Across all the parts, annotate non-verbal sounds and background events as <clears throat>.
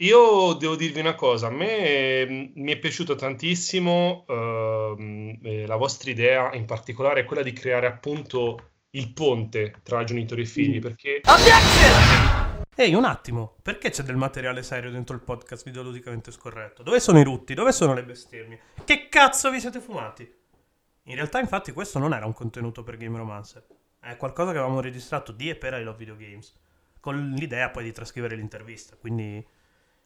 Io devo dirvi una cosa, a me mm, mi è piaciuta tantissimo ehm, eh, la vostra idea, in particolare quella di creare appunto il ponte tra genitori e figli, perché... Ehi, un attimo, perché c'è del materiale serio dentro il podcast videoludicamente scorretto? Dove sono i rutti? Dove sono le bestemmie? Che cazzo vi siete fumati? In realtà, infatti, questo non era un contenuto per Game Romancer. È qualcosa che avevamo registrato di e per I Love Video Games, con l'idea poi di trascrivere l'intervista, quindi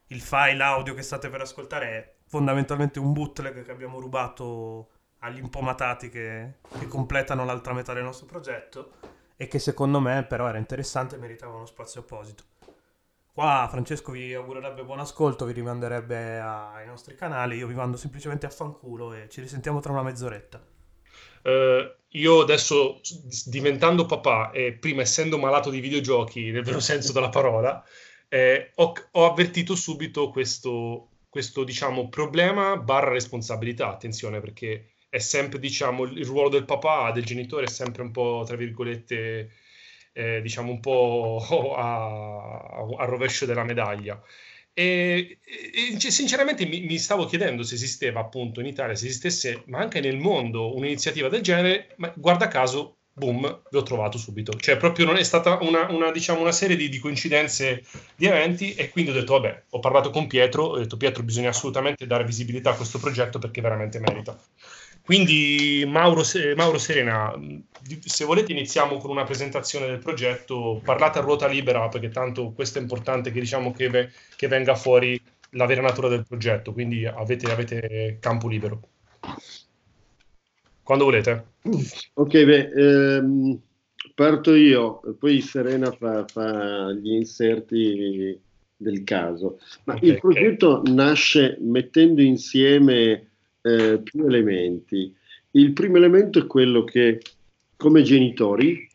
il file audio che state per ascoltare è fondamentalmente un bootleg che abbiamo rubato agli impomatati che, che completano l'altra metà del nostro progetto e che secondo me però era interessante e meritava uno spazio apposito. Qua Francesco vi augurerebbe buon ascolto, vi rimanderebbe ai nostri canali, io vi mando semplicemente a fanculo e ci risentiamo tra una mezz'oretta. Uh, io adesso diventando papà e prima essendo malato di videogiochi nel vero senso della parola, eh, ho, ho, avvertito subito questo, questo diciamo, problema barra responsabilità. Attenzione, perché è sempre diciamo, il ruolo del papà, del genitore, è sempre un po', tra virgolette, eh, diciamo un po' <laughs> a, a, rovescio della medaglia. E, e sinceramente mi, mi, stavo chiedendo se esisteva appunto in Italia, se esistesse, ma anche nel mondo, un'iniziativa del genere, ma guarda caso boom, l'ho trovato subito. Cioè, proprio non è stata una, una, diciamo, una serie di, di, coincidenze di eventi e quindi ho detto, vabbè, ho parlato con Pietro, ho detto, Pietro, bisogna assolutamente dare visibilità a questo progetto perché veramente merita. Quindi, Mauro, Mauro Serena, se volete iniziamo con una presentazione del progetto, parlate a ruota libera perché tanto questo è importante che diciamo che, ve, che venga fuori la vera natura del progetto, quindi avete, avete campo libero. Quando volete. Ok, beh, ehm, parto io, poi Serena fa, fa, gli inserti del caso. Ma okay, il progetto okay. nasce mettendo insieme eh, più elementi. Il primo elemento è quello che come genitori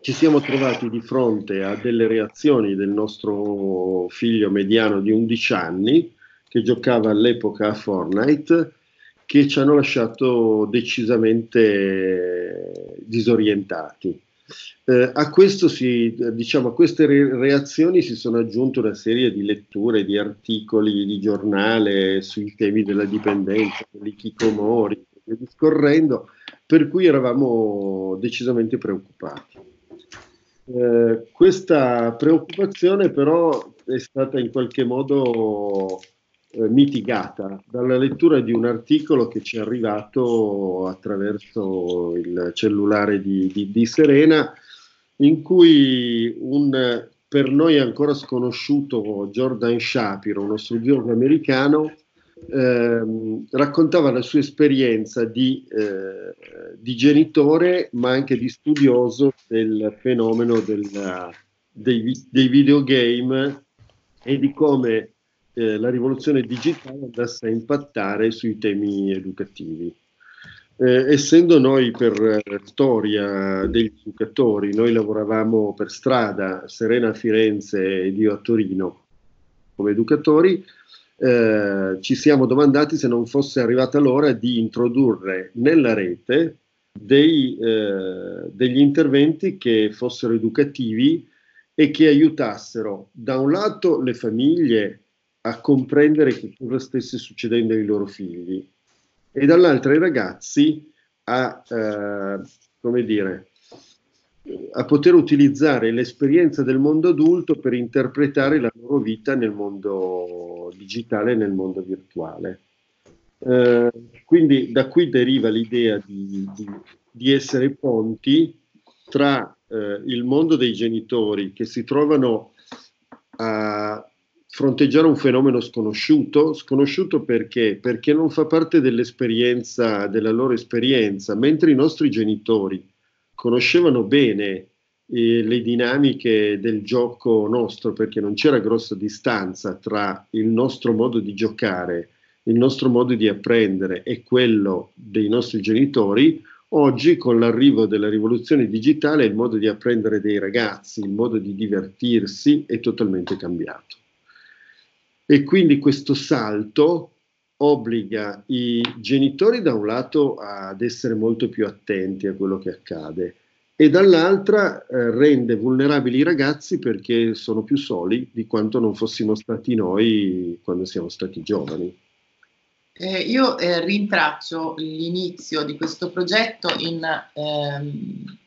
ci siamo trovati di fronte a delle reazioni del nostro figlio mediano di 11 anni che giocava all'epoca a Fortnite che ci hanno lasciato decisamente disorientati. Eh, a, si, diciamo, a queste re- reazioni si sono aggiunte una serie di letture, di articoli di giornale sui temi della dipendenza, dell'ikikomori, e discorrendo, per cui eravamo decisamente preoccupati. Eh, questa preoccupazione però è stata in qualche modo eh, mitigata dalla lettura di un articolo che ci è arrivato attraverso il cellulare di, di, di Serena, in cui un per noi ancora sconosciuto Jordan Shapiro, uno studioso americano, ehm, raccontava la sua esperienza di, eh, di, genitore, ma anche di studioso del fenomeno del, dei, dei videogame e di come eh, la rivoluzione digitale andasse a impattare sui temi educativi. Eh, essendo noi per eh, storia degli educatori, noi lavoravamo per strada, Serena a Firenze ed io a Torino come educatori, eh, ci siamo domandati se non fosse arrivata l'ora di introdurre nella rete dei, eh, degli interventi che fossero educativi e che aiutassero da un lato le famiglie a comprendere che cosa stesse succedendo ai loro figli e dall'altra i ragazzi a, eh, come dire, a poter utilizzare l'esperienza del mondo adulto per interpretare la loro vita nel mondo digitale, nel mondo virtuale. Eh, quindi da qui deriva l'idea di, di, di essere ponti tra eh, il mondo dei genitori che si trovano a fronteggiare un fenomeno sconosciuto, sconosciuto perché? Perché non fa parte dell'esperienza, della loro esperienza, mentre i nostri genitori conoscevano bene eh, le dinamiche del gioco nostro, perché non c'era grossa distanza tra il nostro modo di giocare, il nostro modo di apprendere e quello dei nostri genitori, oggi con l'arrivo della rivoluzione digitale il modo di apprendere dei ragazzi, il modo di divertirsi è totalmente cambiato. E quindi questo salto obbliga i genitori da un lato ad essere molto più attenti a quello che accade e dall'altra eh, rende vulnerabili i ragazzi perché sono più soli di quanto non fossimo stati noi quando siamo stati giovani. Eh, io eh, rintraccio l'inizio di questo progetto in ehm,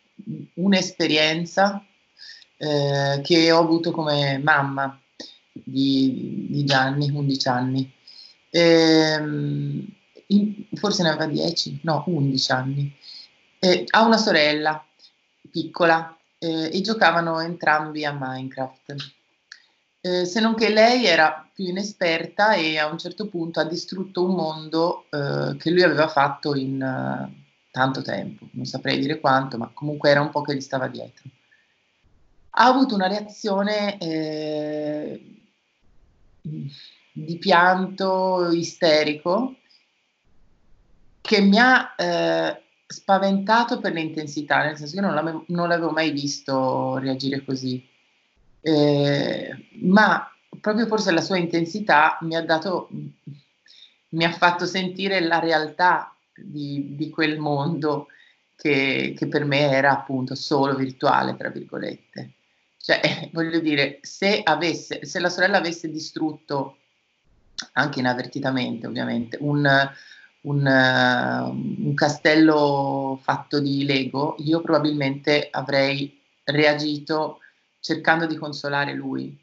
un'esperienza eh, che ho avuto come mamma di, di Gianni, 11 anni. Ehm, in, forse ne aveva 10, no, 11 anni. Eh, ha una sorella piccola eh, e giocavano entrambi a Minecraft. Eh, se non che lei era più inesperta e a un certo punto ha distrutto un mondo eh, che lui aveva fatto in uh, tanto tempo, non saprei dire quanto, ma comunque era un po' che gli stava dietro. Ha avuto una reazione eh, di pianto isterico che mi ha eh, spaventato per l'intensità, nel senso che non, non l'avevo mai visto reagire così, eh, ma proprio forse la sua intensità mi ha dato, mi ha fatto sentire la realtà di, di quel mondo che, che, per me era appunto solo virtuale, tra virgolette. Cioè, voglio dire, se, avesse, se la sorella avesse distrutto, anche inavvertitamente ovviamente, un, un, uh, un, castello fatto di Lego, io probabilmente avrei reagito cercando di consolare lui.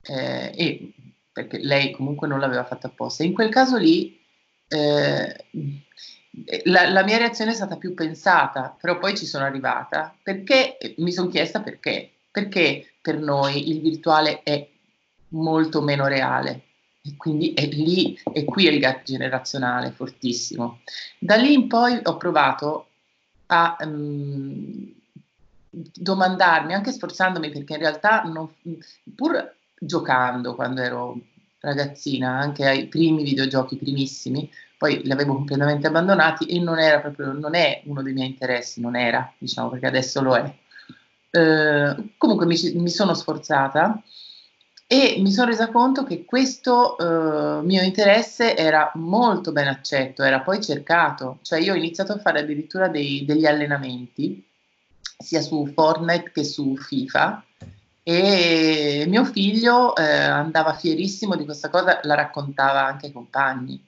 Eh, e, perché lei comunque non l'aveva fatto apposta. In quel caso lì eh, la, la, mia reazione è stata più pensata, però poi ci sono arrivata perché mi sono chiesta perché. Perché per noi il virtuale è molto meno reale e quindi è lì, e qui è il gap generazionale fortissimo. Da lì in poi ho provato a um, domandarmi, anche sforzandomi, perché in realtà, non, pur giocando quando ero ragazzina, anche ai primi videogiochi primissimi, poi li avevo completamente abbandonati e non era proprio, non è uno dei miei interessi, non era, diciamo, perché adesso lo è. Eh, comunque mi, mi sono sforzata e mi sono resa conto che questo uh, mio interesse era molto ben accetto, era poi cercato, cioè io ho iniziato a fare addirittura dei, degli allenamenti sia su Fortnite che su FIFA e mio figlio eh, andava fierissimo di questa cosa, la raccontava anche ai compagni.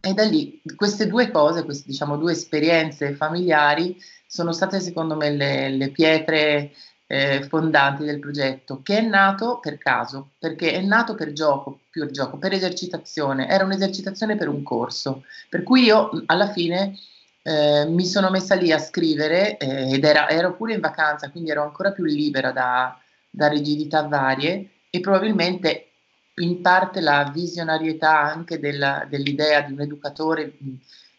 E da lì queste due cose, queste diciamo due esperienze familiari sono state secondo me le, le pietre eh, fondanti del progetto, che è nato per caso, perché è nato per gioco, più gioco, per esercitazione, era un'esercitazione per un corso, per cui io alla fine eh, mi sono messa lì a scrivere eh, ed era, ero pure in vacanza, quindi ero ancora più libera da, da rigidità varie e probabilmente in parte la visionarietà anche della, dell'idea di un educatore,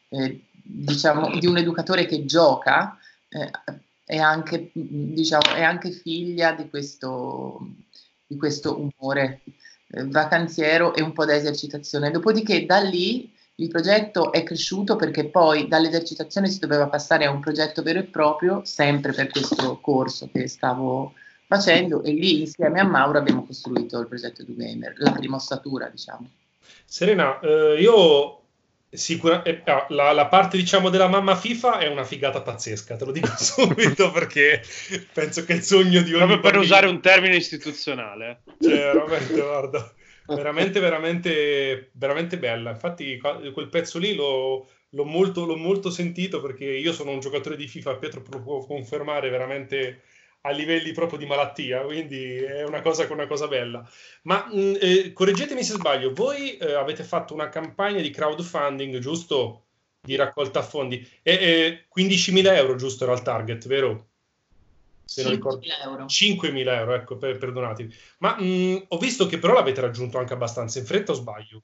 eh, diciamo, di un educatore che gioca, è anche, diciamo, è anche figlia di questo, di questo umore eh, vacanziero e un po' da esercitazione. Dopodiché da lì il progetto è cresciuto perché poi dall'esercitazione si doveva passare a un progetto vero e proprio, sempre per questo corso che stavo facendo e lì insieme a Mauro abbiamo costruito il progetto Do Gamer, la prima ossatura diciamo. Serena, eh, io Sicura, eh, la, la, parte diciamo della mamma FIFA è una figata pazzesca, te lo dico <laughs> subito perché penso che il sogno di ogni Proprio per usare un termine istituzionale. Cioè, veramente, guarda, veramente, veramente, veramente bella. Infatti quel pezzo lì l'ho, l'ho, molto, l'ho molto sentito perché io sono un giocatore di FIFA, Pietro lo può confermare veramente a livelli proprio di malattia, quindi è una cosa, una cosa bella. Ma mh, mm, eh, correggetemi se sbaglio, voi eh, avete fatto una campagna di crowdfunding, giusto? Di raccolta fondi. E, e 15.000 euro, giusto, era il target, vero? Se 5.000 euro. 5.000 euro, ecco, per, perdonatemi. Ma mh, mm, ho visto che però l'avete raggiunto anche abbastanza in fretta o sbaglio?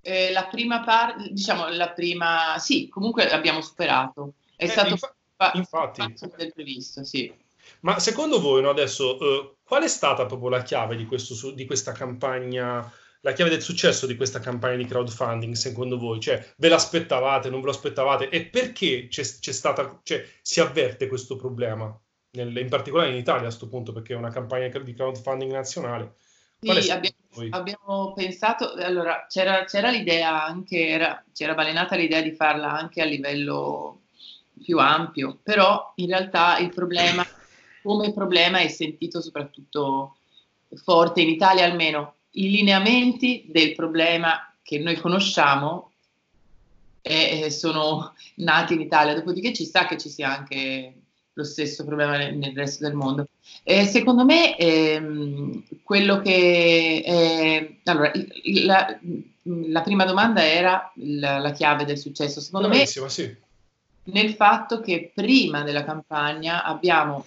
Eh, la prima parte, diciamo, la prima... Sì, comunque l'abbiamo superato. È eh, stato... Infa- infatti del previsto, sì. Ma secondo voi, no, adesso, eh, qual è stata proprio la chiave di, questo, di questa campagna, la chiave del successo di questa campagna di crowdfunding, secondo voi? Cioè, ve l'aspettavate, non ve lo aspettavate? E perché c'è, c'è stata, cioè, si avverte questo problema? Nel, in particolare in Italia a questo punto, perché è una campagna di crowdfunding nazionale. Sì, abbiamo, abbiamo, pensato, allora c'era, c'era l'idea anche, era, c'era balenata l'idea di farla anche a livello più ampio, però in realtà il problema, <clears throat> come problema, è sentito soprattutto forte in Italia almeno. I lineamenti del problema che noi conosciamo eh, sono nati in Italia, dopodiché ci sta che ci sia anche lo stesso problema nel, nel resto del mondo. Eh, secondo me ehm, quello che... Eh, allora, la, la, prima domanda era la, la, chiave del successo. Secondo Bravissima, me sì. nel fatto che prima della campagna abbiamo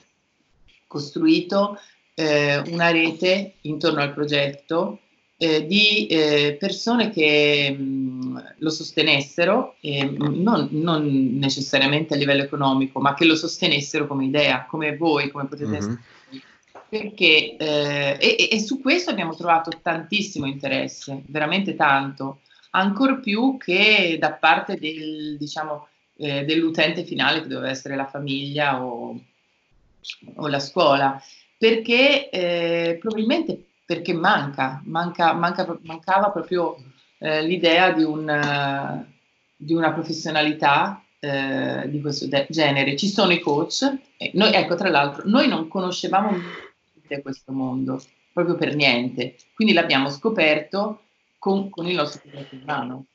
costruito eh, una rete intorno al progetto eh, di eh, persone che mh, mm, lo sostenessero, non, non, necessariamente a livello economico, ma che lo sostenessero come idea, come voi, come potete mm-hmm. essere. Perché, eh, e, e, su questo abbiamo trovato tantissimo interesse, veramente tanto, ancor più che da parte del, diciamo, eh, dell'utente finale, che doveva essere la famiglia o, o la scuola, perché eh, probabilmente perché manca, manca, manca mancava proprio eh, l'idea di, un, di, una professionalità eh, di questo de- genere. Ci sono i coach, noi, ecco tra l'altro, noi non conoscevamo questo mondo, proprio per niente, quindi l'abbiamo scoperto con, con il nostro progetto in mano.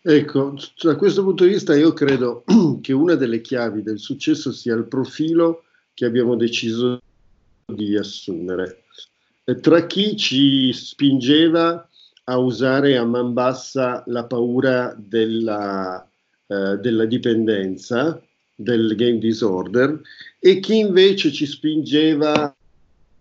Ecco, da questo punto di vista io credo <clears throat> che una delle chiavi del successo sia il profilo che abbiamo deciso di assumere tra chi ci spingeva a usare a man bassa la paura della, eh, della dipendenza, del game disorder, e chi invece ci spingeva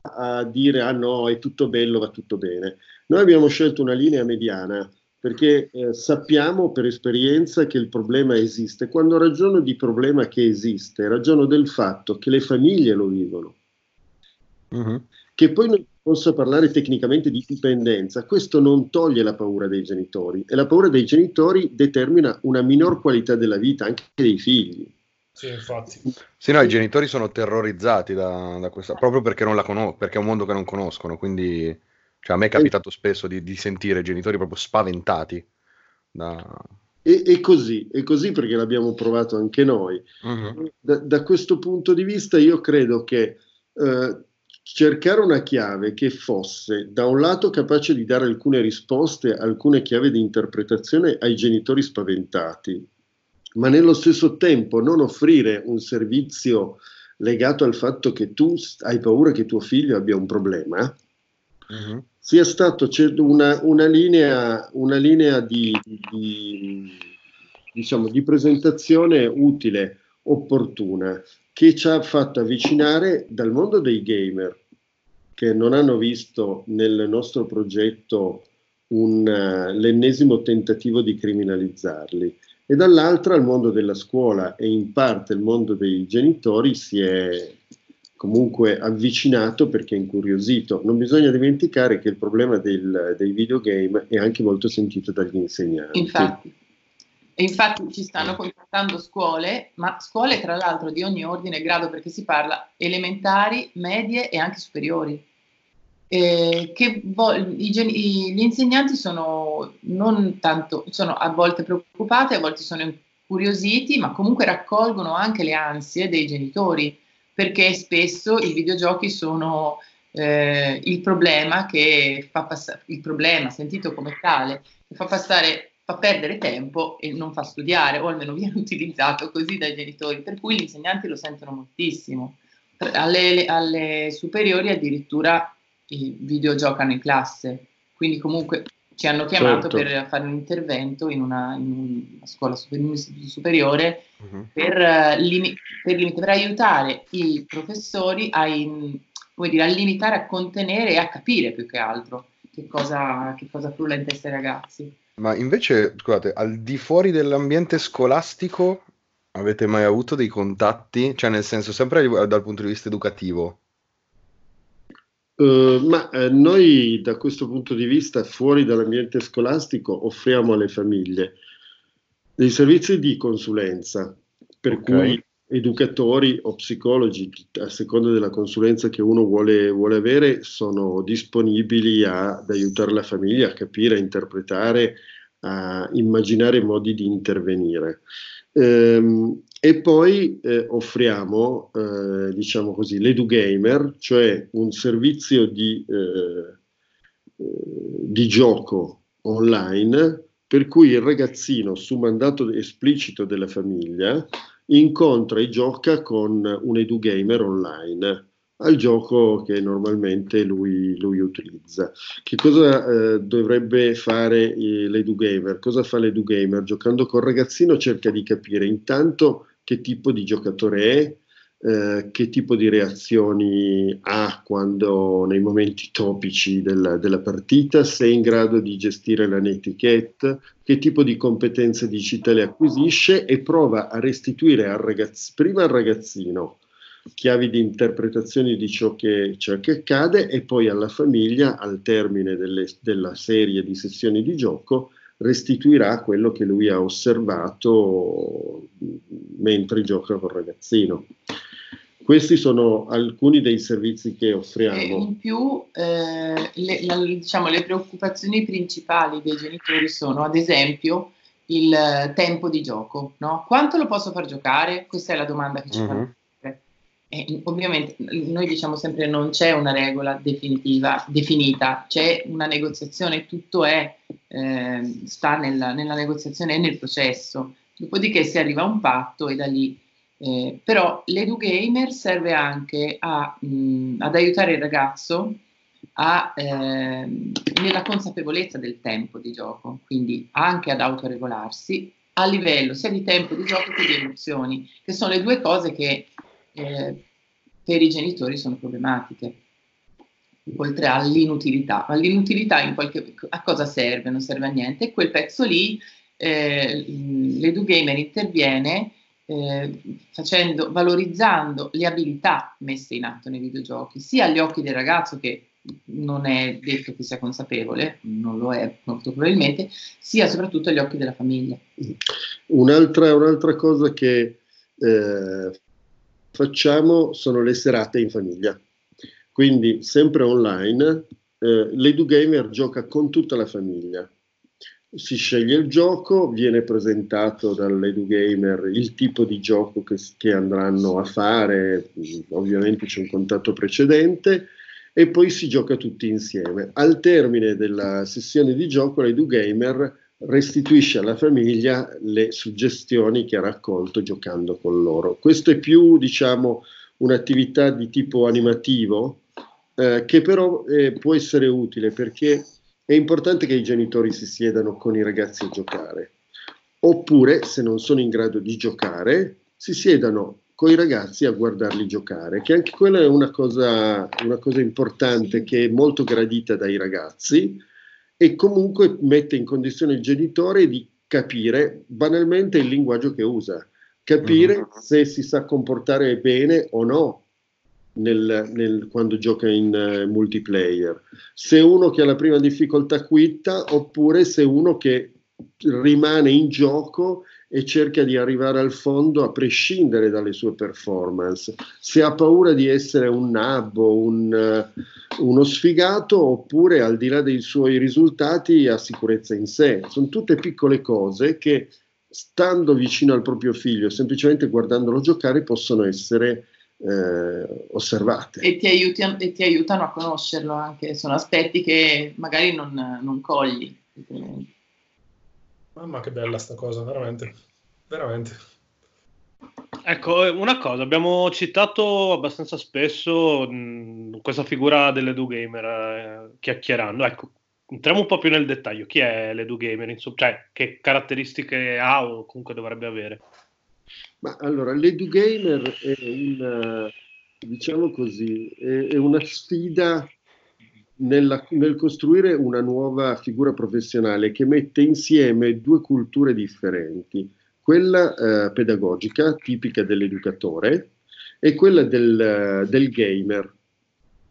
a dire ah no, è tutto bello, va tutto bene. Noi abbiamo scelto una linea mediana perché eh, sappiamo per esperienza che il problema esiste. Quando ragiono di problema che esiste, ragiono del fatto che le famiglie lo vivono. Uh-huh. Che poi non possa parlare tecnicamente di dipendenza, questo non toglie la paura dei genitori e la paura dei genitori determina una minor qualità della vita anche dei figli. Sì, infatti. Sì, no, i genitori sono terrorizzati da, da questa, proprio perché, non la conos- perché è un mondo che non conoscono, quindi cioè, a me è capitato spesso di, di sentire genitori proprio spaventati. Da... E, e, così, e così perché l'abbiamo provato anche noi. Uh-huh. Da, da, questo punto di vista io credo che eh, cercare una chiave che fosse da un lato capace di dare alcune risposte, alcune chiavi di interpretazione ai genitori spaventati, ma nello stesso tempo non offrire un servizio legato al fatto che tu hai paura che tuo figlio abbia un problema, uh-huh. Sia stato una, una, linea, una linea di, di, diciamo, di presentazione utile, opportuna che ci ha fatto avvicinare dal mondo dei gamer, che non hanno visto nel nostro progetto un, uh, l'ennesimo tentativo di criminalizzarli, e dall'altra al mondo della scuola e in parte il mondo dei genitori si è comunque avvicinato perché incuriosito. Non bisogna dimenticare che il problema del, dei videogame è anche molto sentito dagli insegnanti. Infatti. E infatti ci stanno contattando scuole, ma scuole tra l'altro di ogni ordine e grado perché si parla elementari, medie e anche superiori. Eh, che vo- i gli insegnanti sono non tanto, sono a volte preoccupati, a volte sono incuriositi, ma comunque raccolgono anche le ansie dei genitori, perché spesso i videogiochi sono eh, il problema che fa passare, il problema sentito come tale, che fa passare fa perdere tempo e non fa studiare, o almeno <laughs> viene utilizzato così dai genitori, per cui gli insegnanti lo sentono moltissimo. Alle, alle superiori addirittura i videogiocano in classe, quindi comunque ci hanno chiamato certo. per fare un intervento in una, in una scuola superiore, superiore uh-huh. per, uh, per, per, aiutare i professori a, in, dire, a, limitare, a contenere e a capire più che altro che cosa, che cosa frulla in testa ai ragazzi. Ma invece, scusate, al di fuori dell'ambiente scolastico avete mai avuto dei contatti? Cioè, nel senso, sempre dal punto di vista educativo? Uh, ma eh, noi da questo punto di vista, fuori dall'ambiente scolastico, offriamo alle famiglie dei servizi di consulenza, per okay. cui educatori o psicologi, a seconda della consulenza che uno vuole, vuole avere, sono disponibili a, ad aiutare la famiglia a capire, a interpretare, a immaginare modi di intervenire. Ehm, e poi eh, offriamo, eh, diciamo così, l'EduGamer, cioè un servizio di, eh, di gioco online per cui il ragazzino, su mandato esplicito della famiglia, incontra e gioca con un edugamer online al gioco che normalmente lui, lui utilizza. Che cosa eh, dovrebbe fare eh, l'edugamer? Cosa fa l'edugamer? Giocando col ragazzino cerca di capire intanto che tipo di giocatore è, eh, che tipo di reazioni ha quando nei momenti topici della, della, partita, se è in grado di gestire la netiquette, che tipo di competenze digitali acquisisce e prova a restituire al ragazz- prima al ragazzino chiavi di interpretazione di ciò che, ciò che, accade e poi alla famiglia al termine delle, della serie di sessioni di gioco restituirà quello che lui ha osservato mentre gioca col ragazzino. Questi sono alcuni dei servizi che offriamo. E in più, eh, le, la, diciamo, le preoccupazioni principali dei genitori sono, ad esempio, il tempo di gioco. No? Quanto lo posso far giocare? Questa è la domanda che ci uh-huh. fanno. E, ovviamente noi diciamo sempre non c'è una regola definitiva, definita, c'è una negoziazione, tutto è, eh, sta nella, nella negoziazione e nel processo. Dopodiché si arriva a un patto e da lì eh, però l'EduGamer serve anche a, mh, ad aiutare il ragazzo a, eh, nella consapevolezza del tempo di gioco, quindi anche ad autoregolarsi a livello sia di tempo di gioco che di emozioni, che sono le due cose che eh, per i genitori sono problematiche, oltre all'inutilità. Ma l'inutilità in qualche, a cosa serve? Non serve a niente. E quel pezzo lì, eh, l'EduGamer interviene eh, facendo, valorizzando le abilità messe in atto nei videogiochi, sia agli occhi del ragazzo che non è detto che sia consapevole, non lo è molto probabilmente, sia soprattutto agli occhi della famiglia. Un'altra, un'altra cosa che eh, facciamo sono le serate in famiglia, quindi sempre online, eh, l'EduGamer gioca con tutta la famiglia si sceglie il gioco, viene presentato dall'EduGamer il tipo di gioco che, che, andranno a fare, ovviamente c'è un contatto precedente e poi si gioca tutti insieme. Al termine della sessione di gioco l'EduGamer restituisce alla famiglia le suggestioni che ha raccolto giocando con loro. Questo è più, diciamo, un'attività di tipo animativo eh, che però eh, può essere utile perché è importante che i genitori si siedano con i ragazzi a giocare, oppure se non sono in grado di giocare, si siedano con i ragazzi a guardarli giocare, che anche quella è una cosa, una cosa importante che è molto gradita dai ragazzi e comunque mette in condizione il genitore di capire banalmente il linguaggio che usa, capire uh-huh. se si sa comportare bene o no nel, nel, quando gioca in uh, multiplayer. Se uno che ha la prima difficoltà quitta oppure se uno che rimane in gioco e cerca di arrivare al fondo a prescindere dalle sue performance. Se ha paura di essere un nabbo, un, uh, uno sfigato, oppure al di là dei suoi risultati ha sicurezza in sé. Sono tutte piccole cose che stando vicino al proprio figlio, semplicemente guardandolo giocare, possono essere eh, osservate. E ti, aiutano, e ti, aiutano, a conoscerlo anche, sono aspetti che magari non, non cogli. Mamma che bella sta cosa, veramente, veramente. Ecco, eh, una cosa, abbiamo citato abbastanza spesso mh, questa figura dell'Edu Gamer eh, chiacchierando. Ecco, entriamo un po' più nel dettaglio. Chi è l'Edu Gamer? Insomma, cioè, che caratteristiche ha o comunque dovrebbe avere? Ma allora, l'EduGamer è una, diciamo così, è, è una sfida nella, nel costruire una nuova figura professionale che mette insieme due culture differenti, quella eh, pedagogica, tipica dell'educatore, e quella del, del, gamer,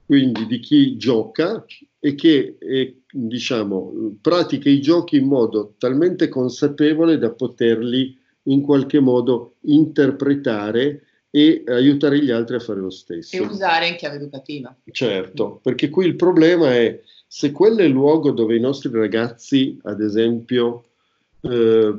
quindi di chi gioca e che è, diciamo, pratica i giochi in modo talmente consapevole da poterli in qualche modo interpretare e aiutare gli altri a fare lo stesso. E usare in chiave educativa. Certo, perché qui il problema è se quello è il luogo dove i nostri ragazzi, ad esempio, eh,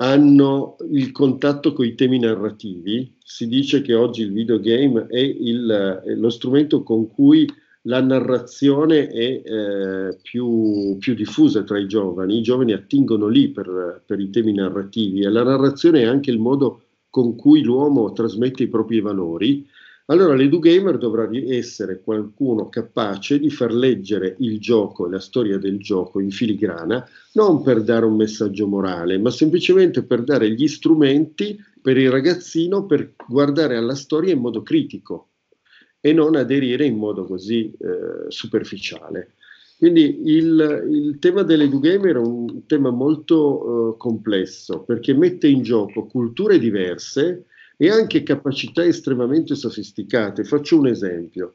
hanno il contatto con i temi narrativi. Si dice che oggi il videogame è, il, è lo strumento con cui la narrazione è eh, più, più, diffusa tra i giovani, i giovani attingono lì per, per, i temi narrativi e la narrazione è anche il modo con cui l'uomo trasmette i propri valori. Allora l'edugamer dovrà essere qualcuno capace di far leggere il gioco e la storia del gioco in filigrana, non per dare un messaggio morale, ma semplicemente per dare gli strumenti per il ragazzino per guardare alla storia in modo critico e non aderire in modo così eh, superficiale. Quindi il, il tema dell'edugamer è un tema molto eh, complesso perché mette in gioco culture diverse e anche capacità estremamente sofisticate. Faccio un esempio.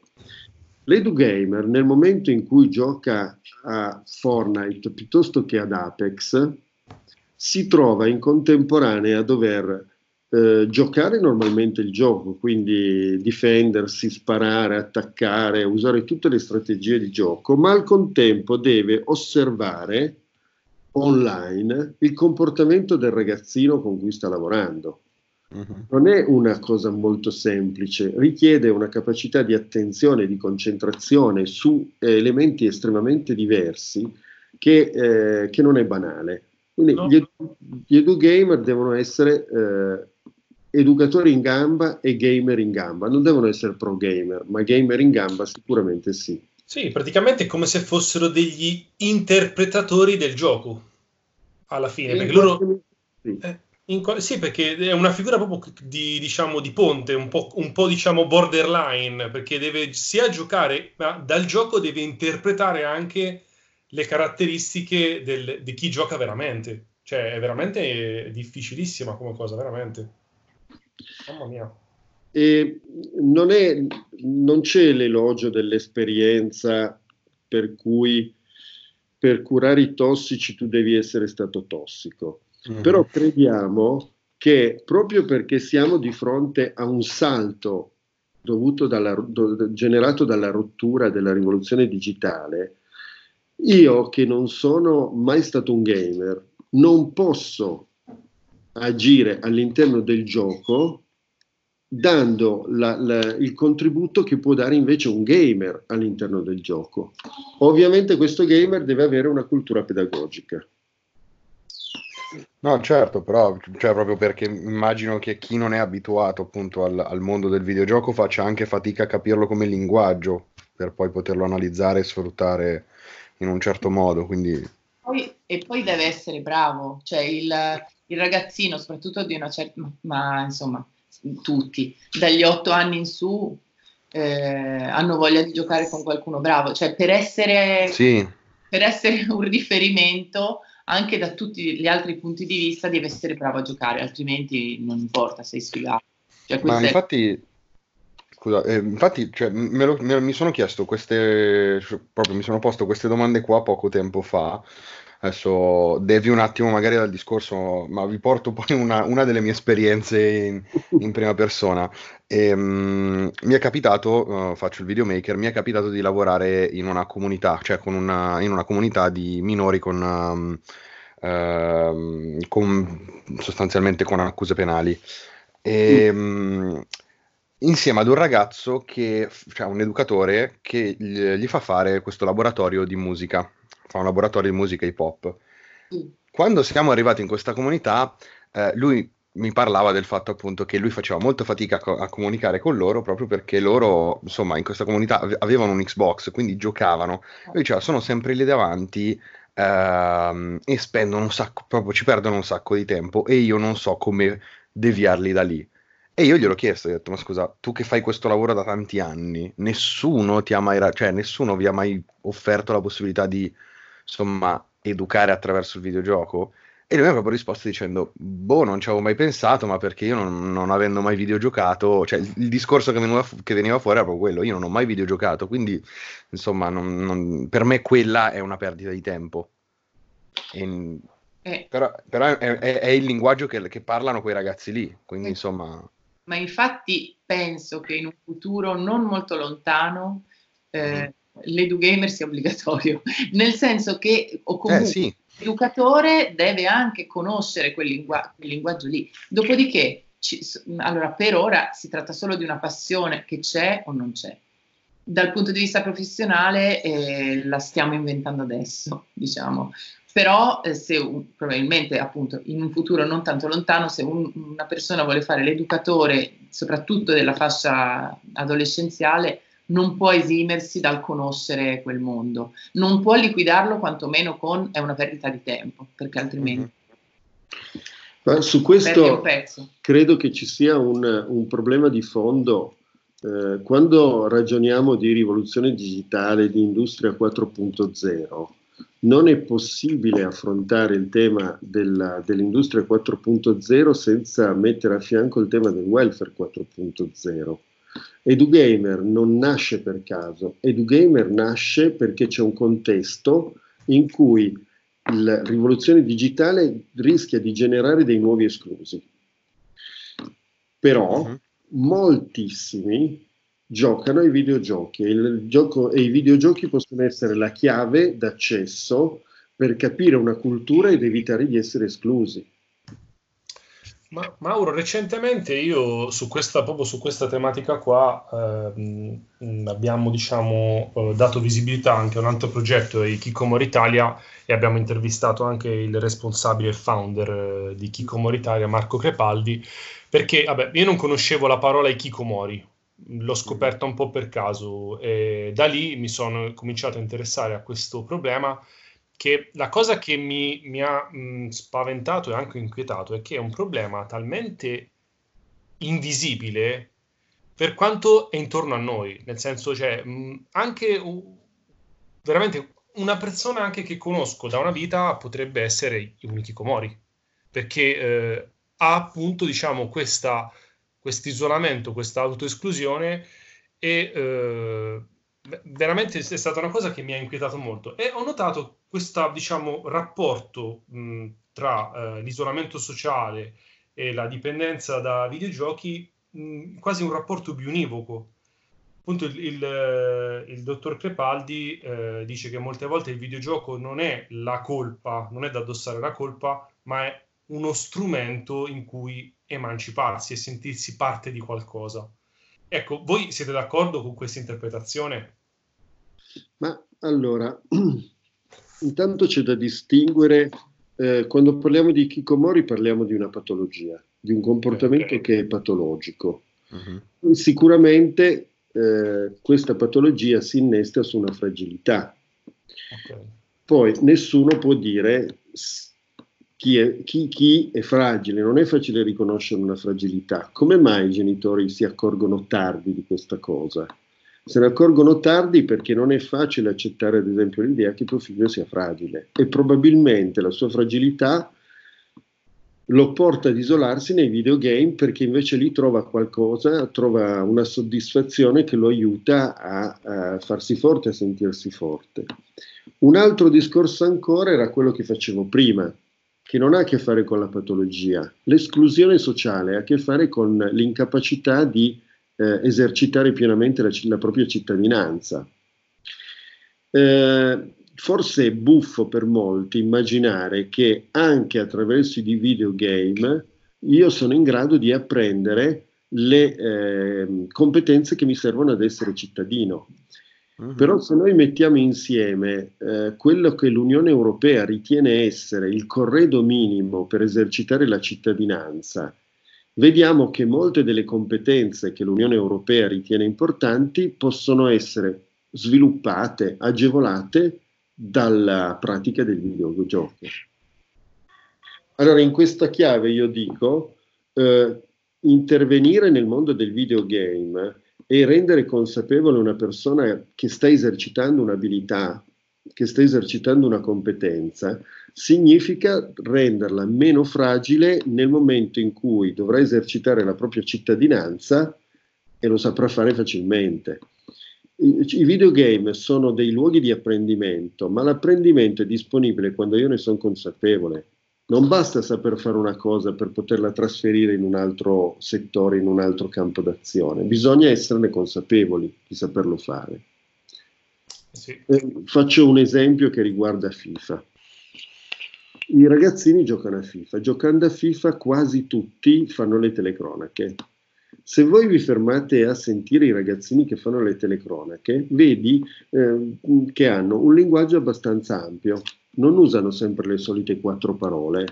L'edugamer nel momento in cui gioca a Fortnite piuttosto che ad Apex si trova in contemporanea a dover eh, giocare normalmente il gioco, quindi difendersi, sparare, attaccare, usare tutte le strategie di gioco, ma al contempo deve osservare online il comportamento del ragazzino con cui sta lavorando. Uh-huh. Non è una cosa molto semplice, richiede una capacità di attenzione, di concentrazione su eh, elementi estremamente diversi che, eh, che, non è banale. Quindi no. gli, edu- gli edugamer devono essere eh, educatori in gamba e gamer in gamba. Non devono essere pro gamer, ma gamer in gamba sicuramente sì. Sì, praticamente è come se fossero degli interpretatori del gioco alla fine, perché loro... Sì. Eh, in, sì, perché è una figura proprio di, diciamo, di ponte, un po', un po' diciamo borderline, perché deve sia giocare, ma dal gioco deve interpretare anche le caratteristiche del, di chi gioca veramente. Cioè, è veramente difficilissima come cosa, veramente. Mamma mia. E non, è, non c'è l'elogio dell'esperienza per cui per curare i tossici tu devi essere stato tossico. Mm. Però crediamo che proprio perché siamo di fronte a un salto dalla, do, generato dalla rottura della rivoluzione digitale, io che non sono mai stato un gamer, non posso agire all'interno del gioco dando la, la, il contributo che può dare invece un gamer all'interno del gioco. Ovviamente questo gamer deve avere una cultura pedagogica. No, certo, però cioè, proprio perché immagino che chi non è abituato appunto al, al, mondo del videogioco faccia anche fatica a capirlo come linguaggio per poi poterlo analizzare e sfruttare in un certo modo. Quindi... Poi, e poi deve essere bravo, cioè il, il ragazzino, soprattutto di una certa, ma, ma insomma, tutti, dagli otto anni in su, eh, hanno voglia di giocare con qualcuno bravo. Cioè, per essere, sì. per essere un riferimento, anche da tutti gli altri punti di vista, devi essere bravo a giocare, altrimenti non importa, sei sfigato. Cioè, Ma è... infatti, scusa, eh, infatti cioè, me lo, me, mi sono chiesto queste, proprio mi sono posto queste domande qua poco tempo fa Adesso devi un attimo magari dal discorso, ma vi porto poi una, una delle mie esperienze in, in prima persona. E, um, mi è capitato, uh, faccio il videomaker, mi è capitato di lavorare in una comunità, cioè una, in una comunità di minori con, um, uh, con, sostanzialmente con accuse penali. E, um, insieme ad un ragazzo che, cioè un educatore che gli, gli fa fare questo laboratorio di musica fa un laboratorio di musica hip hop. Quando siamo arrivati in questa comunità, eh, lui mi parlava del fatto appunto che lui faceva molta fatica a, co- a, comunicare con loro proprio perché loro, insomma, in questa comunità avevano un Xbox, quindi giocavano. Lui diceva, sono sempre lì davanti ehm, e spendono un sacco, proprio ci perdono un sacco di tempo e io non so come deviarli da lì. E io gliel'ho chiesto, gli ho detto, ma scusa, tu che fai questo lavoro da tanti anni, nessuno ti ha mai, cioè nessuno vi ha mai offerto la possibilità di insomma, educare attraverso il videogioco? E lui mi ha proprio risposto dicendo, boh, non ci avevo mai pensato, ma perché io non, non avendo mai videogiocato, cioè il, il discorso che veniva, che veniva, fuori era proprio quello, io non ho mai videogiocato, quindi insomma, non, non, per me quella è una perdita di tempo. E, eh. Però, però è, è, è, il linguaggio che, che, parlano quei ragazzi lì, quindi eh. insomma... Ma infatti penso che in un futuro non molto lontano... Eh, mm l'edugamer sia obbligatorio, <laughs> nel senso che, o comunque, eh, sì. l'educatore deve anche conoscere quel, lingua- quel linguaggio lì. Dopodiché, ci, allora, per ora si tratta solo di una passione che c'è o non c'è. Dal punto di vista professionale eh, la stiamo inventando adesso, <laughs> diciamo. Però eh, se un, probabilmente appunto in un futuro non tanto lontano, se un, una persona vuole fare l'educatore, soprattutto della fascia adolescenziale, non può esimersi dal conoscere quel mondo, non può liquidarlo quantomeno con è una perdita di tempo, perché altrimenti... Ma su questo credo che ci sia un, un problema di fondo. Eh, quando ragioniamo di rivoluzione digitale, di industria 4.0, non è possibile affrontare il tema della, dell'industria 4.0 senza mettere a fianco il tema del welfare 4.0 EduGamer non nasce per caso, EduGamer nasce perché c'è un contesto in cui la rivoluzione digitale rischia di generare dei nuovi esclusi. Però uh-huh. moltissimi giocano ai videogiochi e, gioco, e i videogiochi possono essere la chiave d'accesso per capire una cultura ed evitare di essere esclusi. Ma, Mauro, recentemente io su questa, proprio su questa tematica qua ehm, abbiamo diciamo, eh, dato visibilità anche a un altro progetto di Kikomori Italia e abbiamo intervistato anche il responsabile e founder eh, di Kikomori Italia, Marco Crepaldi, perché vabbè, io non conoscevo la parola Ikikomori, l'ho scoperta un po' per caso e da lì mi sono cominciato a interessare a questo problema che la cosa che mi, mi ha mh, spaventato e anche inquietato è che è un problema talmente invisibile per quanto è intorno a noi, nel senso, cioè, mh, anche uh, veramente una persona anche che conosco da una vita potrebbe essere un Ikikomori, perché eh, ha appunto, diciamo, questo isolamento, questa autoesclusione e eh, veramente è stata una cosa che mi ha inquietato molto e ho notato questo diciamo, rapporto mh, tra eh, l'isolamento sociale e la dipendenza da videogiochi mh, quasi un rapporto bionivoco. Appunto il, il, il dottor Crepaldi eh, dice che molte volte il videogioco non è la colpa, non è da addossare la colpa, ma è uno strumento in cui emanciparsi e sentirsi parte di qualcosa. Ecco, voi siete d'accordo con questa interpretazione? Ma allora, <clears throat> Intanto c'è da distinguere, eh, quando parliamo di Kikomori parliamo di una patologia, di un comportamento okay. che è patologico. Uh-huh. Sicuramente eh, questa patologia si innesta su una fragilità. Okay. Poi nessuno può dire chi è, chi, chi è, fragile, non è facile riconoscere una fragilità. Come mai i genitori si accorgono tardi di questa cosa? Se ne accorgono tardi perché non è facile accettare, ad esempio, l'idea che tuo figlio sia fragile e probabilmente la sua fragilità lo porta ad isolarsi nei videogame perché invece lì trova qualcosa, trova una soddisfazione che lo aiuta a, a farsi forte, a sentirsi forte. Un altro discorso ancora era quello che facevo prima, che non ha a che fare con la patologia. L'esclusione sociale ha a che fare con l'incapacità di eh, esercitare pienamente la, la propria cittadinanza. Eh, forse è buffo per molti immaginare che anche attraverso i videogame io sono in grado di apprendere le eh, competenze che mi servono ad essere cittadino. Uh-huh. Però se noi mettiamo insieme eh, quello che l'Unione Europea ritiene essere il corredo minimo per esercitare la cittadinanza vediamo che molte delle competenze che l'Unione Europea ritiene importanti possono essere sviluppate, agevolate dalla pratica del videogioco. Allora, in questa chiave io dico, eh, intervenire nel mondo del videogame e rendere consapevole una persona che sta esercitando un'abilità, che sta esercitando una competenza, significa renderla meno fragile nel momento in cui dovrà esercitare la propria cittadinanza e lo saprà fare facilmente. I, videogame sono dei luoghi di apprendimento, ma l'apprendimento è disponibile quando io ne sono consapevole. Non basta saper fare una cosa per poterla trasferire in un altro settore, in un altro campo d'azione, bisogna esserne consapevoli di saperlo fare. Sì. Eh, faccio un esempio che riguarda FIFA. i ragazzini giocano a FIFA. Giocando a FIFA quasi tutti fanno le telecronache. Se voi vi fermate a sentire i ragazzini che fanno le telecronache, vedi eh, che hanno un linguaggio abbastanza ampio, non usano sempre le solite quattro parole,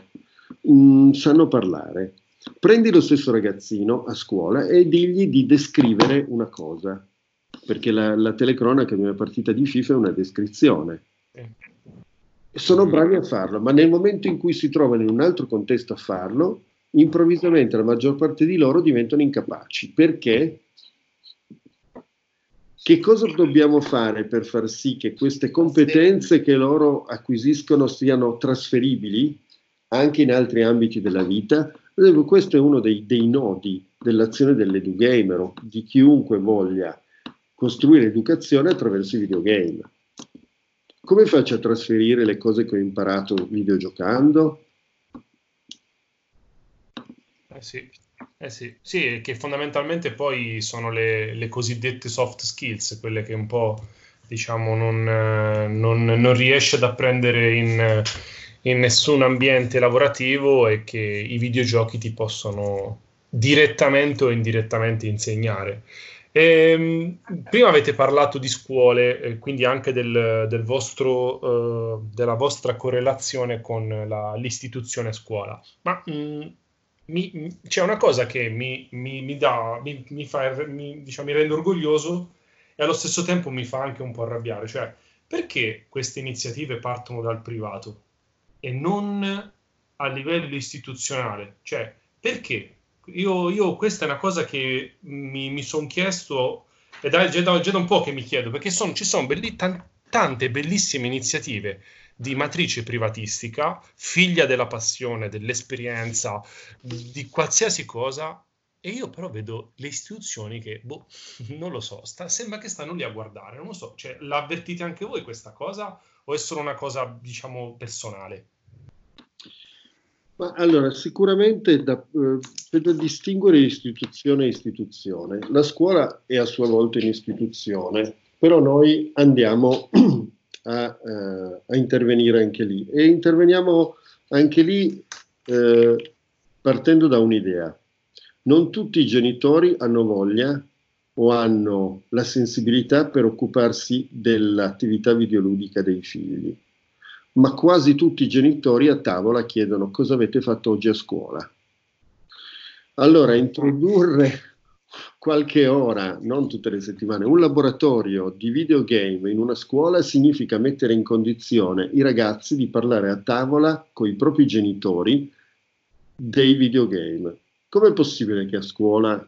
mm, sanno parlare. Prendi lo stesso ragazzino a scuola e digli di descrivere una cosa, perché la, la telecronaca di una partita di FIFA è una descrizione. Sono bravi a farlo, ma nel momento in cui si trovano in un altro contesto a farlo, improvvisamente la maggior parte di loro diventano incapaci. Perché? Che cosa dobbiamo fare per far sì che queste competenze che loro acquisiscono siano trasferibili anche in altri ambiti della vita? Questo è uno dei, dei nodi dell'azione dell'edugamer o di chiunque voglia costruire educazione attraverso i videogame. Come faccio a trasferire le cose che ho imparato videogiocando? Eh sì, eh sì. sì che fondamentalmente poi sono le, le, cosiddette soft skills, quelle che un po' diciamo non, non, non riesce ad apprendere in, in nessun ambiente lavorativo e che i videogiochi ti possono direttamente o indirettamente insegnare. E, ehm, prima avete parlato di scuole, eh, quindi anche del, del vostro, uh, della vostra correlazione con la, l'istituzione scuola. Ma mh, mm, mi, c'è una cosa che mi, mi, mi dà, mi, fa, diciamo, mi rende orgoglioso e allo stesso tempo mi fa anche un po' arrabbiare. Cioè, perché queste iniziative partono dal privato e non a livello istituzionale? Cioè, perché? Io, io, questa è una cosa che mi, mi sono chiesto, e da, già, da, già da un po' che mi chiedo, perché son, ci sono belli, tan, tante bellissime iniziative di matrice privatistica, figlia della passione, dell'esperienza, di qualsiasi cosa, e io però vedo le istituzioni che, boh, non lo so, sta, sembra che stanno lì a guardare, non lo so, cioè, l'avvertite anche voi questa cosa o è solo una cosa, diciamo, personale? Ma allora, sicuramente da, eh, c'è da distinguere istituzione e istituzione. La scuola è a sua volta un'istituzione, però noi andiamo <clears throat> a, eh, a intervenire anche lì e interveniamo anche lì eh, partendo da un'idea. Non tutti i genitori hanno voglia o hanno la sensibilità per occuparsi dell'attività videoludica dei figli ma quasi tutti i genitori a tavola chiedono cosa avete fatto oggi a scuola. Allora, introdurre qualche ora, non tutte le settimane, un laboratorio di videogame in una scuola significa mettere in condizione i ragazzi di parlare a tavola con i propri genitori dei videogame. Com'è possibile che a scuola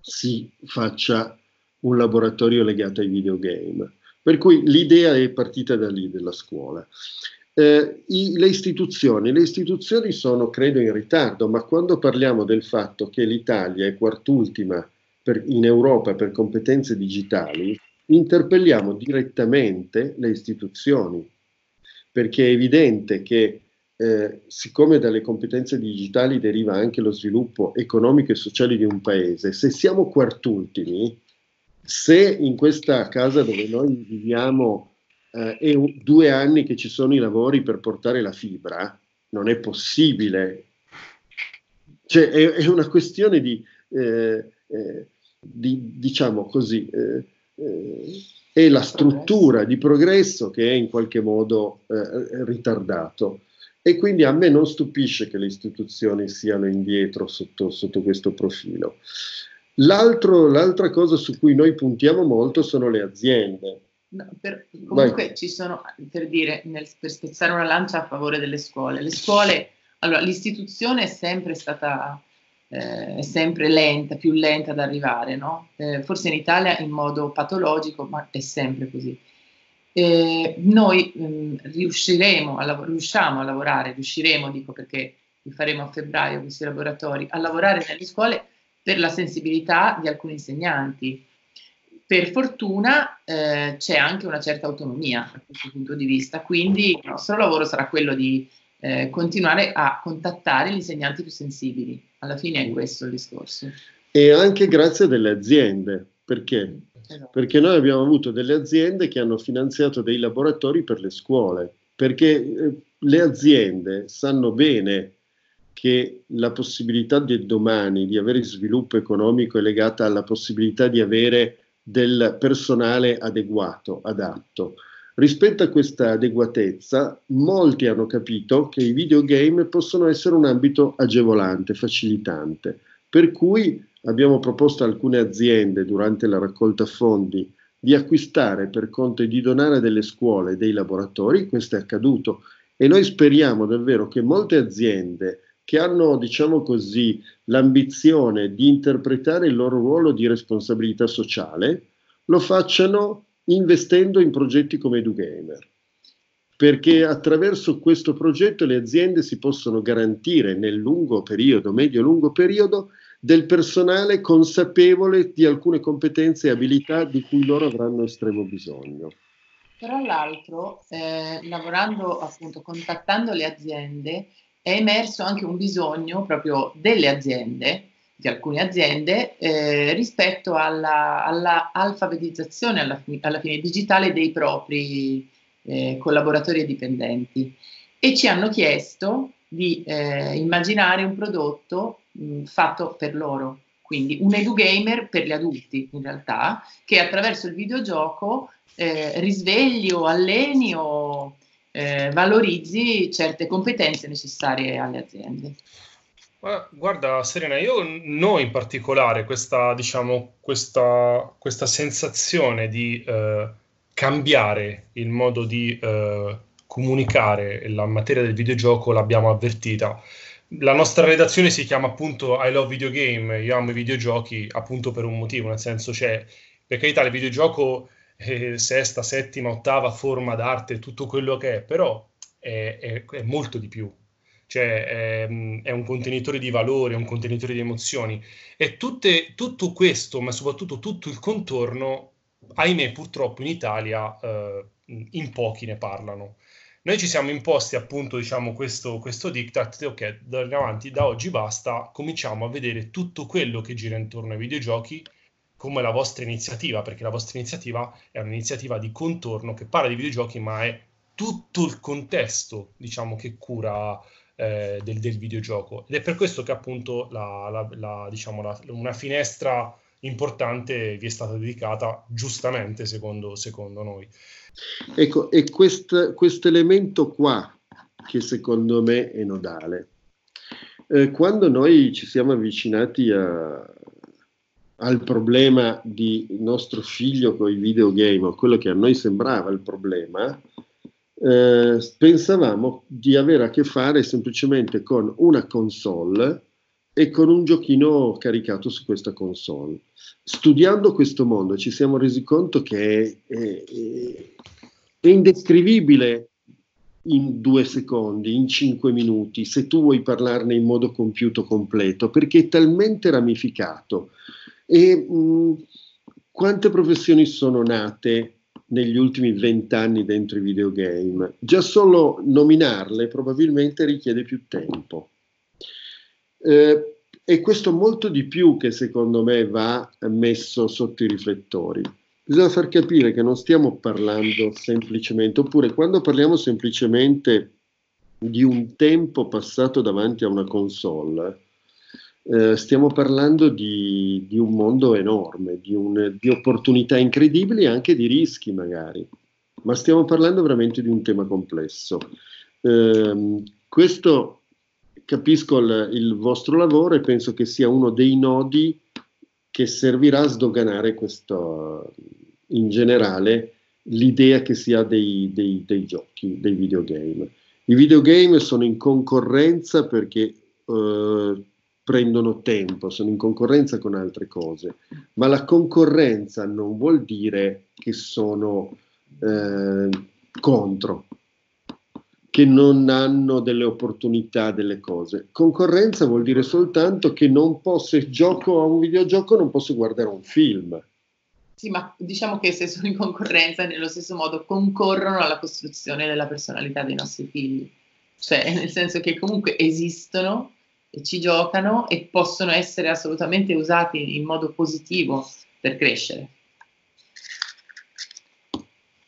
si faccia un laboratorio legato ai videogame? Per cui l'idea è partita da lì, della scuola. Eh, i, le istituzioni, le istituzioni sono, credo, in ritardo, ma quando parliamo del fatto che l'Italia è quartultima per, in Europa per competenze digitali, interpelliamo direttamente le istituzioni, perché è evidente che eh, siccome dalle competenze digitali deriva anche lo sviluppo economico e sociale di un paese, se siamo quartultimi, se in questa casa dove noi viviamo eh, è due anni che ci sono i lavori per portare la fibra, non è possibile. Cioè, è, è una questione di, eh, eh, di diciamo così, eh, eh, è la struttura di progresso che è in qualche modo eh, ritardato. E quindi a me non stupisce che le istituzioni siano indietro sotto, sotto questo profilo. l'altra cosa su cui noi puntiamo molto sono le aziende. No, per, comunque Vai. ci sono, per dire, nel, per spezzare una lancia a favore delle scuole. Le scuole, allora, l'istituzione è sempre stata, eh, è sempre lenta, più lenta ad arrivare, no? Eh, forse in Italia in modo patologico, ma è sempre così. Eh, noi mh, mm, riusciremo a, lav- riusciamo a lavorare, riusciremo, dico perché li faremo a febbraio questi laboratori, a lavorare nelle scuole per la sensibilità di alcuni insegnanti. Per fortuna eh, c'è anche una certa autonomia da questo punto di vista, quindi il nostro lavoro sarà quello di eh, continuare a contattare gli insegnanti più sensibili. Alla fine è questo il discorso. E anche grazie delle aziende, perché? Esatto. Perché noi abbiamo avuto delle aziende che hanno finanziato dei laboratori per le scuole perché eh, le aziende sanno bene che la possibilità del domani di avere sviluppo economico è legata alla possibilità di avere del personale adeguato, adatto. Rispetto a questa adeguatezza, molti hanno capito che i videogame possono essere un ambito agevolante, facilitante, per cui abbiamo proposto a alcune aziende durante la raccolta fondi di acquistare per conto e di donare delle scuole dei laboratori, questo è accaduto. E noi speriamo davvero che molte aziende che hanno, diciamo così, l'ambizione di interpretare il loro ruolo di responsabilità sociale, lo facciano investendo in progetti come EduGamer. Perché attraverso questo progetto le aziende si possono garantire nel lungo periodo, medio-lungo periodo, del personale consapevole di alcune competenze e abilità di cui loro avranno estremo bisogno. Tra l'altro, eh, lavorando appunto, contattando le aziende, è emerso anche un bisogno proprio delle aziende, di alcune aziende, eh, rispetto alla, alla alfabetizzazione alla, alla, fine digitale dei propri eh, collaboratori e dipendenti. E ci hanno chiesto di eh, immaginare un prodotto mh, fatto per loro, quindi un edugamer per gli adulti in realtà, che attraverso il videogioco eh, risvegli o alleni o eh, valorizzi certe competenze necessarie alle aziende. Guarda Serena, io noi in particolare questa, diciamo, questa, questa sensazione di eh, cambiare il modo di eh, comunicare la materia del videogioco l'abbiamo avvertita. La nostra redazione si chiama appunto I love videogame, io amo i videogiochi appunto per un motivo, nel senso c'è, per carità, il videogioco è sesta, settima, ottava forma d'arte, tutto quello che è, però è, è, è molto di più, cioè è, è, un contenitore di valori, è un contenitore di emozioni e tutte, tutto questo, ma soprattutto tutto il contorno, ahimè purtroppo in Italia eh, in pochi ne parlano. Noi ci siamo imposti appunto diciamo, questo, questo diktat, ok, da avanti, da oggi basta, cominciamo a vedere tutto quello che gira intorno ai videogiochi come la vostra iniziativa, perché la vostra iniziativa è un'iniziativa di contorno che parla di videogiochi, ma è tutto il contesto, diciamo, che cura eh, del, del, videogioco. Ed è per questo che appunto la, la, la, diciamo, una finestra importante vi è stata dedicata giustamente, secondo, secondo noi. Ecco, e questo elemento qua, che secondo me è nodale, eh, quando noi ci siamo avvicinati a, al problema di nostro figlio con i videogame, o quello che a noi sembrava il problema, eh, pensavamo di avere a che fare semplicemente con una console e con un giochino caricato su questa console. Studiando questo mondo ci siamo resi conto che è, è, è indescrivibile in due secondi, in cinque minuti, se tu vuoi parlarne in modo compiuto completo, perché è talmente ramificato. E mh, quante professioni sono nate negli ultimi vent'anni dentro i videogame. Già solo nominarle probabilmente richiede più tempo. Eh, e questo molto di più che secondo me va messo sotto i riflettori. Bisogna far capire che non stiamo parlando semplicemente, oppure quando parliamo semplicemente di un tempo passato davanti a una console, eh, stiamo parlando di, di, un mondo enorme, di, un, di opportunità incredibili e anche di rischi magari, ma stiamo parlando veramente di un tema complesso. Eh, questo capisco il, il, vostro lavoro e penso che sia uno dei nodi che servirà a sdoganare questo, in generale l'idea che si ha dei, dei, dei giochi, dei videogame. I videogame sono in concorrenza perché eh, prendono tempo, sono in concorrenza con altre cose, ma la concorrenza non vuol dire che sono eh, contro, che non hanno delle opportunità, delle cose. Concorrenza vuol dire soltanto che non posso, se gioco a un videogioco, non posso guardare un film. Sì, ma diciamo che se sono in concorrenza, nello stesso modo concorrono alla costruzione della personalità dei nostri figli. Cioè, nel senso che comunque esistono ci giocano e possono essere assolutamente usati in modo positivo per crescere.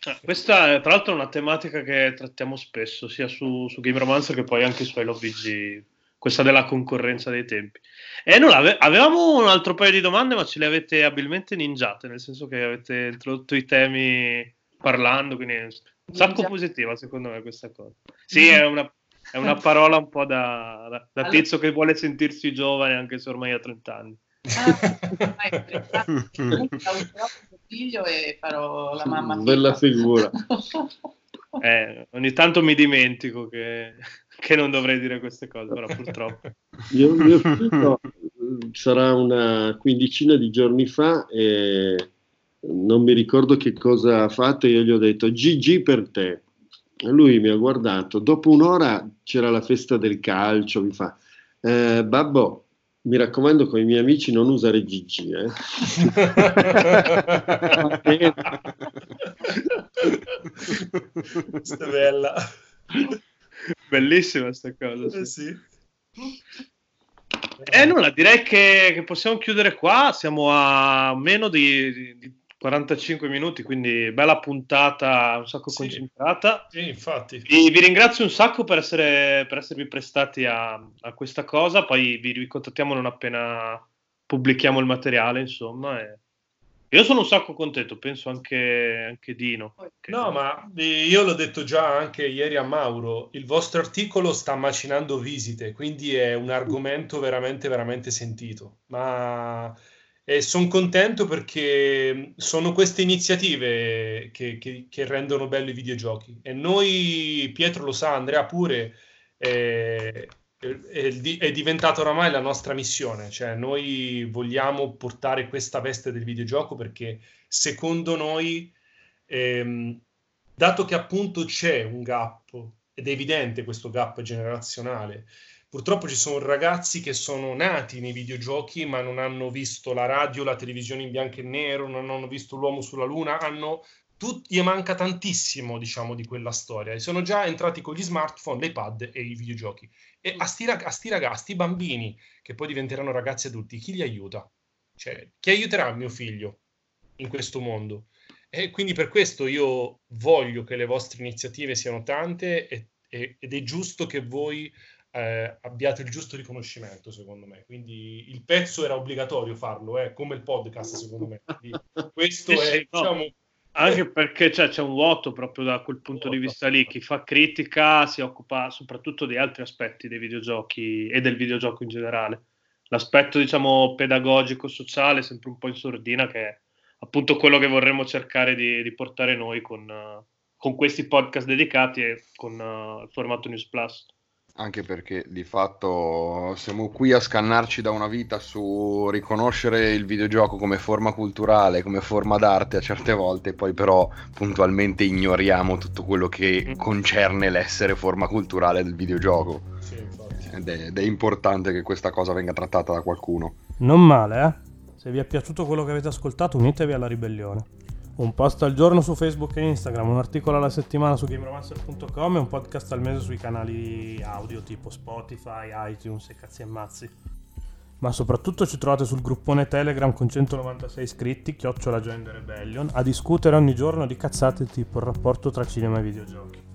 Ah, questa è tra l'altro una tematica che trattiamo spesso, sia su, su Game Romancer che poi anche su I Love VG, questa della concorrenza dei tempi. E nulla, ave- avevamo un altro paio di domande, ma ce le avete abilmente ninjate, nel senso che avete introdotto i temi parlando, quindi è un sacco positiva secondo me questa cosa. Sì, è una, è una parola un po' da, da, da tizio che vuole sentirsi giovane anche se ormai ha 30 anni. Ah, figlio e farò la mamma. Bella figura. <laughs> Eh, ogni tanto mi dimentico che, che, non dovrei dire queste cose, però purtroppo. Mio, mio figlio sarà una quindicina di giorni fa e non mi ricordo che cosa ha fatto, io gli ho detto GG per te. Lui mi ha guardato, dopo un'ora c'era la festa del calcio, mi fa, eh, babbo, mi raccomando con i miei amici non usare GG. Eh. <laughs> Questa è bella. Bellissima questa cosa. Eh sì. Eh nulla, direi che, che, possiamo chiudere qua, siamo a meno di, di 45 minuti, quindi bella puntata, un sacco sì. concentrata. Sì, infatti. Vi, vi, ringrazio un sacco per, essere, per esservi prestati a, a, questa cosa, poi vi ricontattiamo non appena pubblichiamo il materiale, insomma. E... Io sono un sacco contento, penso anche, anche Dino. No, ma io l'ho detto già anche ieri a Mauro, il vostro articolo sta macinando visite, quindi è un argomento veramente, veramente sentito. Ma e sono contento perché sono queste iniziative che, che, che, rendono belli i videogiochi. E noi, Pietro lo sa, Andrea pure, è, è, è diventata oramai la nostra missione. Cioè, noi vogliamo portare questa veste del videogioco perché secondo noi, ehm, dato che appunto c'è un gap, ed è evidente questo gap generazionale, Purtroppo ci sono ragazzi che sono nati nei videogiochi ma non hanno visto la radio, la televisione in bianco e nero, non hanno visto l'uomo sulla luna, hanno tutti, gli manca tantissimo, diciamo, di quella storia. E sono già entrati con gli smartphone, l'iPad e i videogiochi. E a sti, a sti ragazzi, bambini, che poi diventeranno ragazzi adulti, chi li aiuta? Cioè, chi aiuterà mio figlio in questo mondo? E quindi per questo io voglio che le vostre iniziative siano tante e, e, ed è giusto che voi eh, abbiate il giusto riconoscimento, secondo me. Quindi il pezzo era obbligatorio farlo, eh, come il podcast, secondo me. Quindi <laughs> questo sì, è, sì, diciamo... no. Anche perché cioè, c'è un vuoto proprio da quel punto di vista lì. Chi fa critica si occupa soprattutto di altri aspetti dei videogiochi e del videogioco in generale. L'aspetto, diciamo, pedagogico, sociale, sempre un po' in sordina, che è appunto quello che vorremmo cercare di, di portare noi con, uh, con, questi podcast dedicati e con uh, il formato News Plus anche perché di fatto siamo qui a scannarci da una vita su riconoscere il videogioco come forma culturale, come forma d'arte a certe volte, poi però puntualmente ignoriamo tutto quello che mm. concerne l'essere forma culturale del videogioco. Sì, ed, è, ed è importante che questa cosa venga trattata da qualcuno. Non male, eh? Se vi è piaciuto quello che avete ascoltato, unitevi alla ribellione un post al giorno su Facebook e Instagram, un articolo alla settimana su GameRomancer.com e un podcast al mese sui canali audio tipo Spotify, iTunes e cazzi e mazzi. Ma soprattutto ci trovate sul gruppone Telegram con 196 iscritti, chiocciola the Rebellion, a discutere ogni giorno di cazzate tipo il rapporto tra cinema e videogiochi.